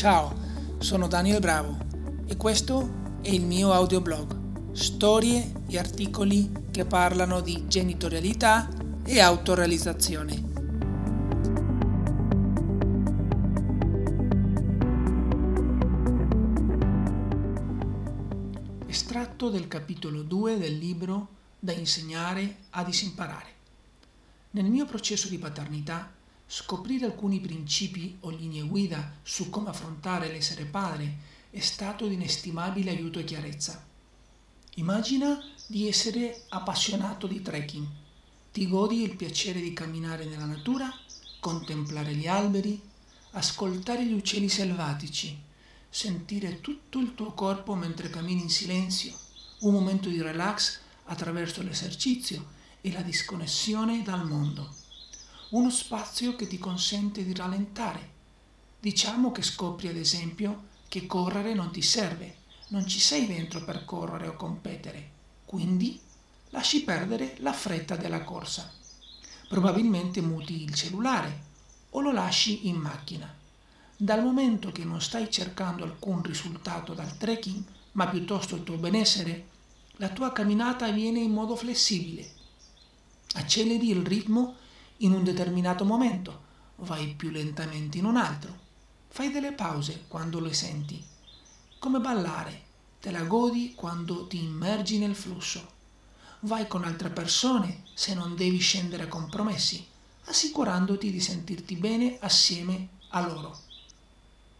Ciao, sono Daniel Bravo e questo è il mio audioblog, storie e articoli che parlano di genitorialità e autorealizzazione. Estratto del capitolo 2 del libro Da insegnare a disimparare. Nel mio processo di paternità Scoprire alcuni principi o linee guida su come affrontare l'essere padre è stato di inestimabile aiuto e chiarezza. Immagina di essere appassionato di trekking. Ti godi il piacere di camminare nella natura, contemplare gli alberi, ascoltare gli uccelli selvatici, sentire tutto il tuo corpo mentre cammini in silenzio, un momento di relax attraverso l'esercizio e la disconnessione dal mondo uno spazio che ti consente di rallentare. Diciamo che scopri ad esempio che correre non ti serve, non ci sei dentro per correre o competere, quindi lasci perdere la fretta della corsa. Probabilmente muti il cellulare o lo lasci in macchina. Dal momento che non stai cercando alcun risultato dal trekking, ma piuttosto il tuo benessere, la tua camminata avviene in modo flessibile. Acceleri il ritmo in un determinato momento, vai più lentamente in un altro. Fai delle pause quando le senti. Come ballare, te la godi quando ti immergi nel flusso. Vai con altre persone se non devi scendere a compromessi, assicurandoti di sentirti bene assieme a loro.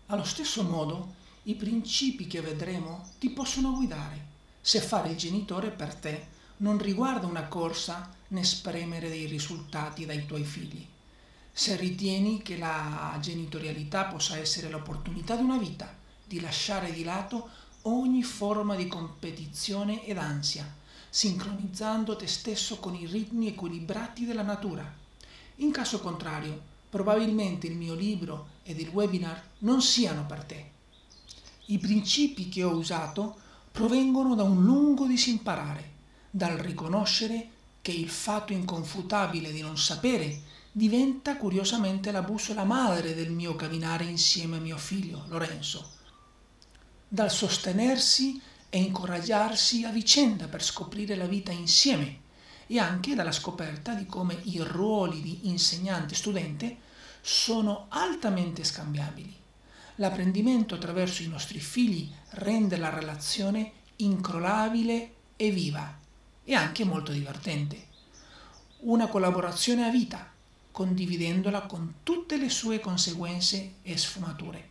Allo stesso modo, i principi che vedremo ti possono guidare se fare il genitore per te non riguarda una corsa né spremere dei risultati dai tuoi figli. Se ritieni che la genitorialità possa essere l'opportunità di una vita, di lasciare di lato ogni forma di competizione ed ansia, sincronizzando te stesso con i ritmi equilibrati della natura. In caso contrario, probabilmente il mio libro ed il webinar non siano per te. I principi che ho usato provengono da un lungo disimparare dal riconoscere che il fatto inconfutabile di non sapere diventa curiosamente la bussola madre del mio camminare insieme a mio figlio Lorenzo, dal sostenersi e incoraggiarsi a vicenda per scoprire la vita insieme e anche dalla scoperta di come i ruoli di insegnante e studente sono altamente scambiabili. L'apprendimento attraverso i nostri figli rende la relazione incrollabile e viva e anche molto divertente. Una collaborazione a vita, condividendola con tutte le sue conseguenze e sfumature.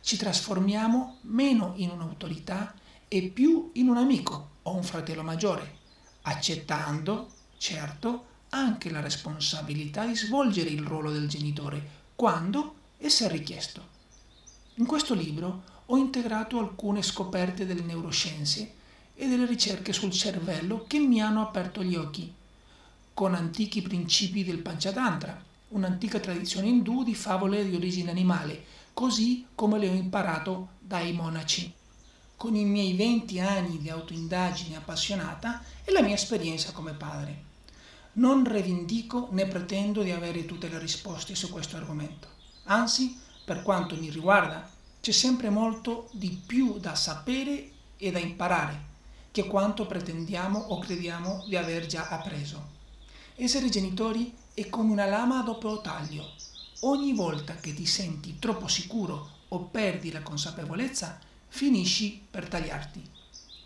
Ci trasformiamo meno in un'autorità e più in un amico o un fratello maggiore, accettando, certo, anche la responsabilità di svolgere il ruolo del genitore quando e se richiesto. In questo libro ho integrato alcune scoperte delle neuroscienze e delle ricerche sul cervello che mi hanno aperto gli occhi, con antichi principi del Panchatantra, un'antica tradizione indù di favole di origine animale, così come le ho imparato dai monaci. Con i miei 20 anni di autoindagine appassionata e la mia esperienza come padre. Non rivendico né pretendo di avere tutte le risposte su questo argomento. Anzi, per quanto mi riguarda, c'è sempre molto di più da sapere e da imparare che quanto pretendiamo o crediamo di aver già appreso. Essere genitori è come una lama a doppio taglio. Ogni volta che ti senti troppo sicuro o perdi la consapevolezza, finisci per tagliarti.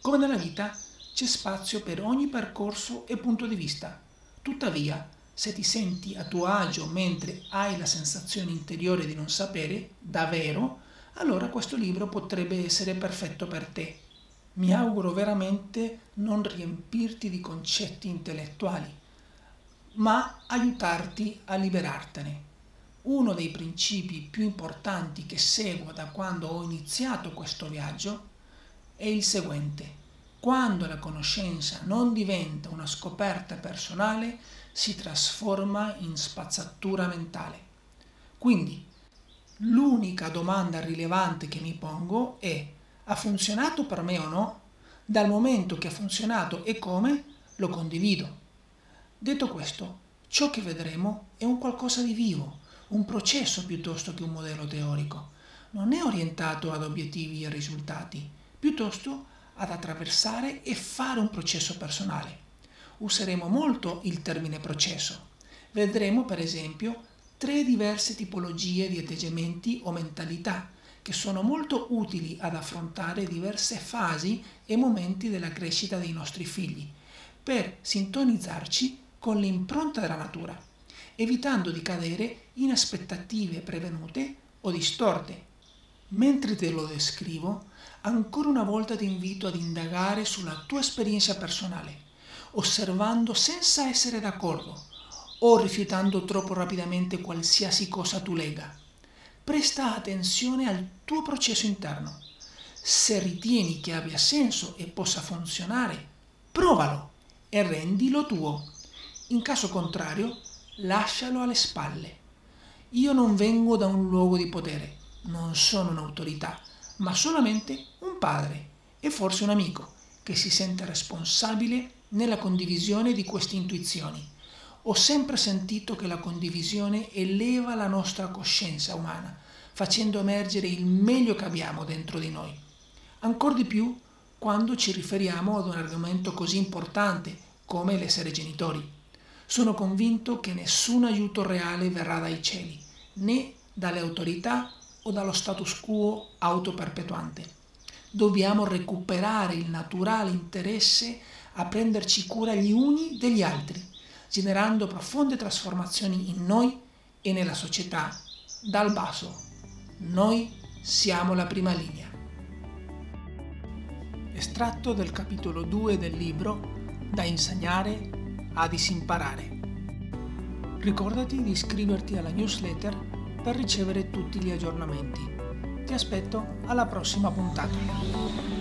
Come nella vita, c'è spazio per ogni percorso e punto di vista. Tuttavia, se ti senti a tuo agio mentre hai la sensazione interiore di non sapere, davvero, allora questo libro potrebbe essere perfetto per te mi auguro veramente non riempirti di concetti intellettuali, ma aiutarti a liberartene. Uno dei principi più importanti che seguo da quando ho iniziato questo viaggio è il seguente. Quando la conoscenza non diventa una scoperta personale, si trasforma in spazzatura mentale. Quindi, l'unica domanda rilevante che mi pongo è ha funzionato per me o no? Dal momento che ha funzionato e come, lo condivido. Detto questo, ciò che vedremo è un qualcosa di vivo, un processo piuttosto che un modello teorico. non è orientato ad obiettivi e risultati, piuttosto ad attraversare e fare un processo personale. Useremo molto il termine processo. Vedremo per esempio tre diverse tipologie di atteggiamenti o mentalità che sono molto utili ad affrontare diverse fasi e momenti della crescita dei nostri figli, per sintonizzarci con l'impronta della natura, evitando di cadere in aspettative prevenute o distorte. Mentre te lo descrivo, ancora una volta ti invito ad indagare sulla tua esperienza personale, osservando senza essere d'accordo o rifiutando troppo rapidamente qualsiasi cosa tu lega. Presta attenzione al tuo processo interno. Se ritieni che abbia senso e possa funzionare, provalo e rendilo tuo. In caso contrario, lascialo alle spalle. Io non vengo da un luogo di potere, non sono un'autorità, ma solamente un padre e forse un amico che si sente responsabile nella condivisione di queste intuizioni ho sempre sentito che la condivisione eleva la nostra coscienza umana, facendo emergere il meglio che abbiamo dentro di noi. Ancora di più quando ci riferiamo ad un argomento così importante come l'essere genitori. Sono convinto che nessun aiuto reale verrà dai cieli, né dalle autorità o dallo status quo autoperpetuante. Dobbiamo recuperare il naturale interesse a prenderci cura gli uni degli altri generando profonde trasformazioni in noi e nella società dal basso. Noi siamo la prima linea. Estratto del capitolo 2 del libro Da insegnare a disimparare. Ricordati di iscriverti alla newsletter per ricevere tutti gli aggiornamenti. Ti aspetto alla prossima puntata.